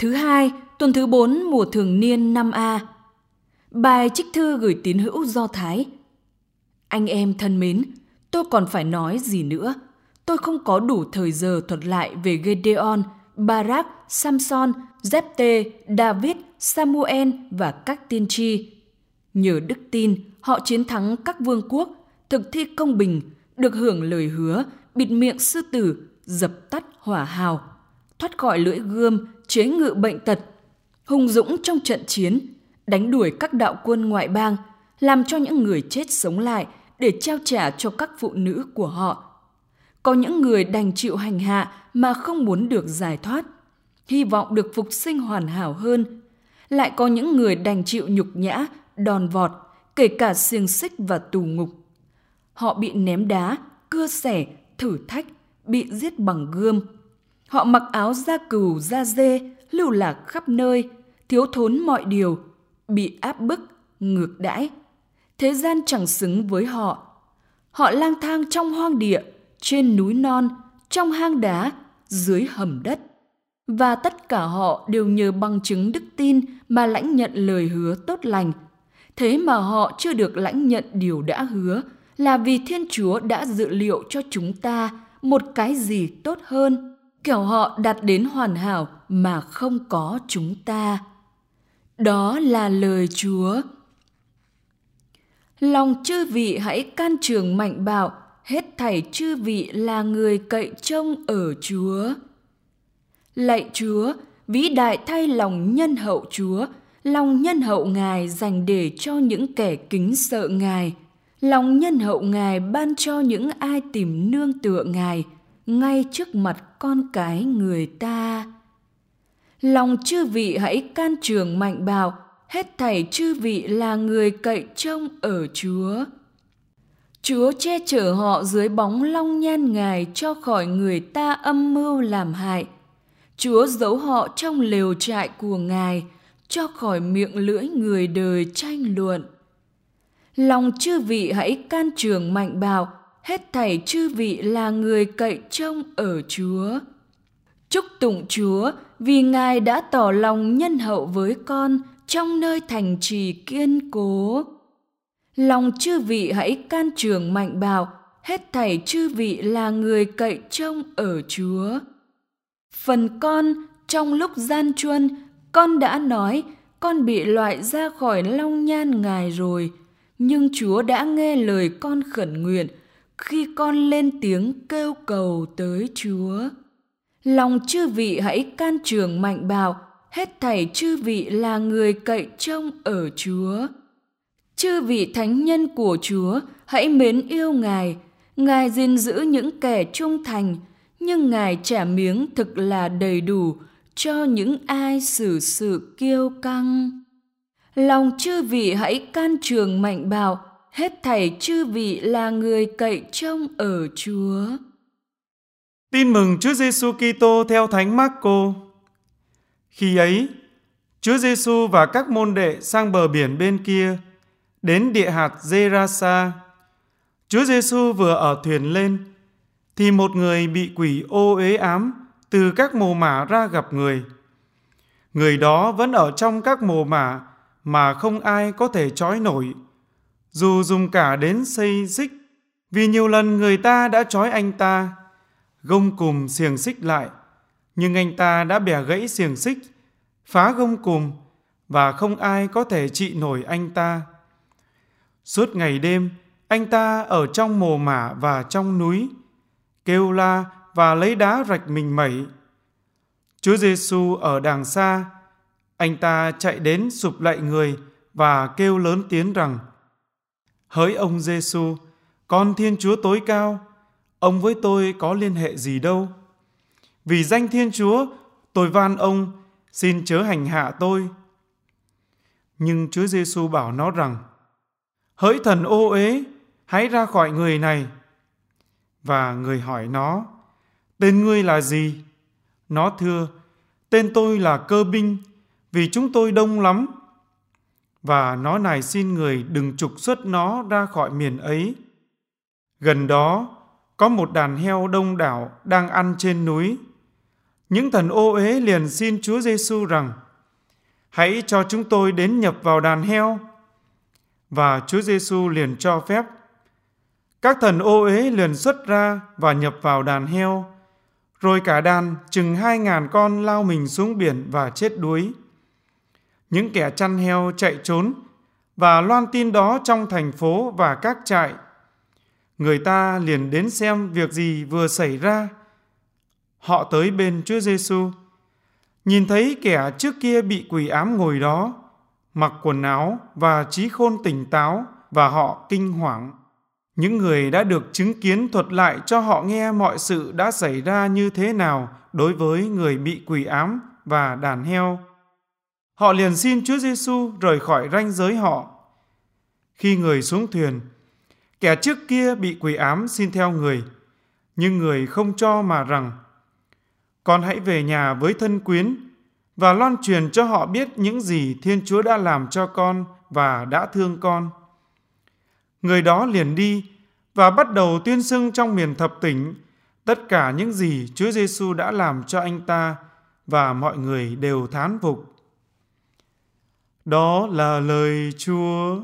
Thứ hai, tuần thứ 4 mùa thường niên năm a Bài trích thư gửi tín hữu Do Thái. Anh em thân mến, tôi còn phải nói gì nữa? Tôi không có đủ thời giờ thuật lại về Gedeon, Barak, Samson, Jephthê, David, Samuel và các tiên tri. Nhờ đức tin, họ chiến thắng các vương quốc, thực thi công bình, được hưởng lời hứa, bịt miệng sư tử, dập tắt hỏa hào, thoát khỏi lưỡi gươm, chế ngự bệnh tật, hùng dũng trong trận chiến, đánh đuổi các đạo quân ngoại bang, làm cho những người chết sống lại để trao trả cho các phụ nữ của họ. Có những người đành chịu hành hạ mà không muốn được giải thoát, hy vọng được phục sinh hoàn hảo hơn. Lại có những người đành chịu nhục nhã, đòn vọt, kể cả xiềng xích và tù ngục. Họ bị ném đá, cưa xẻ, thử thách, bị giết bằng gươm. Họ mặc áo da cừu, da dê, lưu lạc khắp nơi, thiếu thốn mọi điều, bị áp bức, ngược đãi. Thế gian chẳng xứng với họ. Họ lang thang trong hoang địa, trên núi non, trong hang đá, dưới hầm đất. Và tất cả họ đều nhờ bằng chứng đức tin mà lãnh nhận lời hứa tốt lành. Thế mà họ chưa được lãnh nhận điều đã hứa là vì Thiên Chúa đã dự liệu cho chúng ta một cái gì tốt hơn, kẻo họ đạt đến hoàn hảo mà không có chúng ta. Đó là lời Chúa. Lòng chư vị hãy can trường mạnh bạo, hết thảy chư vị là người cậy trông ở Chúa. Lạy Chúa, vĩ đại thay lòng nhân hậu Chúa, lòng nhân hậu Ngài dành để cho những kẻ kính sợ Ngài. Lòng nhân hậu Ngài ban cho những ai tìm nương tựa Ngài, ngay trước mặt con cái người ta. Lòng chư vị hãy can trường mạnh bạo, hết thảy chư vị là người cậy trông ở Chúa. Chúa che chở họ dưới bóng long nhan Ngài cho khỏi người ta âm mưu làm hại. Chúa giấu họ trong lều trại của Ngài, cho khỏi miệng lưỡi người đời tranh luận. Lòng chư vị hãy can trường mạnh bạo, hết thảy chư vị là người cậy trông ở Chúa. Chúc tụng Chúa vì Ngài đã tỏ lòng nhân hậu với con trong nơi thành trì kiên cố. Lòng chư vị hãy can trường mạnh bạo, hết thảy chư vị là người cậy trông ở Chúa. Phần con, trong lúc gian truân, con đã nói, con bị loại ra khỏi long nhan ngài rồi, nhưng Chúa đã nghe lời con khẩn nguyện khi con lên tiếng kêu cầu tới Chúa. Lòng chư vị hãy can trường mạnh bạo, hết thảy chư vị là người cậy trông ở Chúa. Chư vị thánh nhân của Chúa, hãy mến yêu Ngài. Ngài gìn giữ những kẻ trung thành, nhưng Ngài trả miếng thực là đầy đủ cho những ai xử sự kiêu căng. Lòng chư vị hãy can trường mạnh bạo, hết thảy chư vị là người cậy trông ở Chúa. Tin mừng Chúa Giêsu Kitô theo Thánh Marco. Khi ấy, Chúa Giêsu và các môn đệ sang bờ biển bên kia, đến địa hạt Gerasa. Chúa Giêsu vừa ở thuyền lên, thì một người bị quỷ ô uế ám từ các mồ mả ra gặp người. Người đó vẫn ở trong các mồ mả mà không ai có thể trói nổi, dù dùng cả đến xây xích, vì nhiều lần người ta đã trói anh ta, gông cùm xiềng xích lại, nhưng anh ta đã bẻ gãy xiềng xích, phá gông cùm và không ai có thể trị nổi anh ta. Suốt ngày đêm, anh ta ở trong mồ mả và trong núi, kêu la và lấy đá rạch mình mẩy. Chúa Giêsu ở đàng xa, anh ta chạy đến sụp lạy người và kêu lớn tiếng rằng: Hỡi ông Giêsu, con Thiên Chúa tối cao, ông với tôi có liên hệ gì đâu? Vì danh Thiên Chúa, tôi van ông, xin chớ hành hạ tôi. Nhưng Chúa Giêsu bảo nó rằng: Hỡi thần ô uế, hãy ra khỏi người này. Và người hỏi nó: Tên ngươi là gì? Nó thưa: Tên tôi là Cơ binh, vì chúng tôi đông lắm và nó này xin người đừng trục xuất nó ra khỏi miền ấy. Gần đó, có một đàn heo đông đảo đang ăn trên núi. Những thần ô uế liền xin Chúa Giêsu rằng: Hãy cho chúng tôi đến nhập vào đàn heo. Và Chúa Giêsu liền cho phép. Các thần ô uế liền xuất ra và nhập vào đàn heo. Rồi cả đàn chừng hai ngàn con lao mình xuống biển và chết đuối. Những kẻ chăn heo chạy trốn và loan tin đó trong thành phố và các trại. Người ta liền đến xem việc gì vừa xảy ra. Họ tới bên Chúa Giêsu, nhìn thấy kẻ trước kia bị quỷ ám ngồi đó, mặc quần áo và trí khôn tỉnh táo và họ kinh hoàng. Những người đã được chứng kiến thuật lại cho họ nghe mọi sự đã xảy ra như thế nào đối với người bị quỷ ám và đàn heo. Họ liền xin Chúa Giêsu rời khỏi ranh giới họ. Khi người xuống thuyền, kẻ trước kia bị quỷ ám xin theo người, nhưng người không cho mà rằng: "Con hãy về nhà với thân quyến và loan truyền cho họ biết những gì Thiên Chúa đã làm cho con và đã thương con." Người đó liền đi và bắt đầu tuyên xưng trong miền thập tỉnh tất cả những gì Chúa Giêsu đã làm cho anh ta và mọi người đều thán phục. Đó là lời Chúa.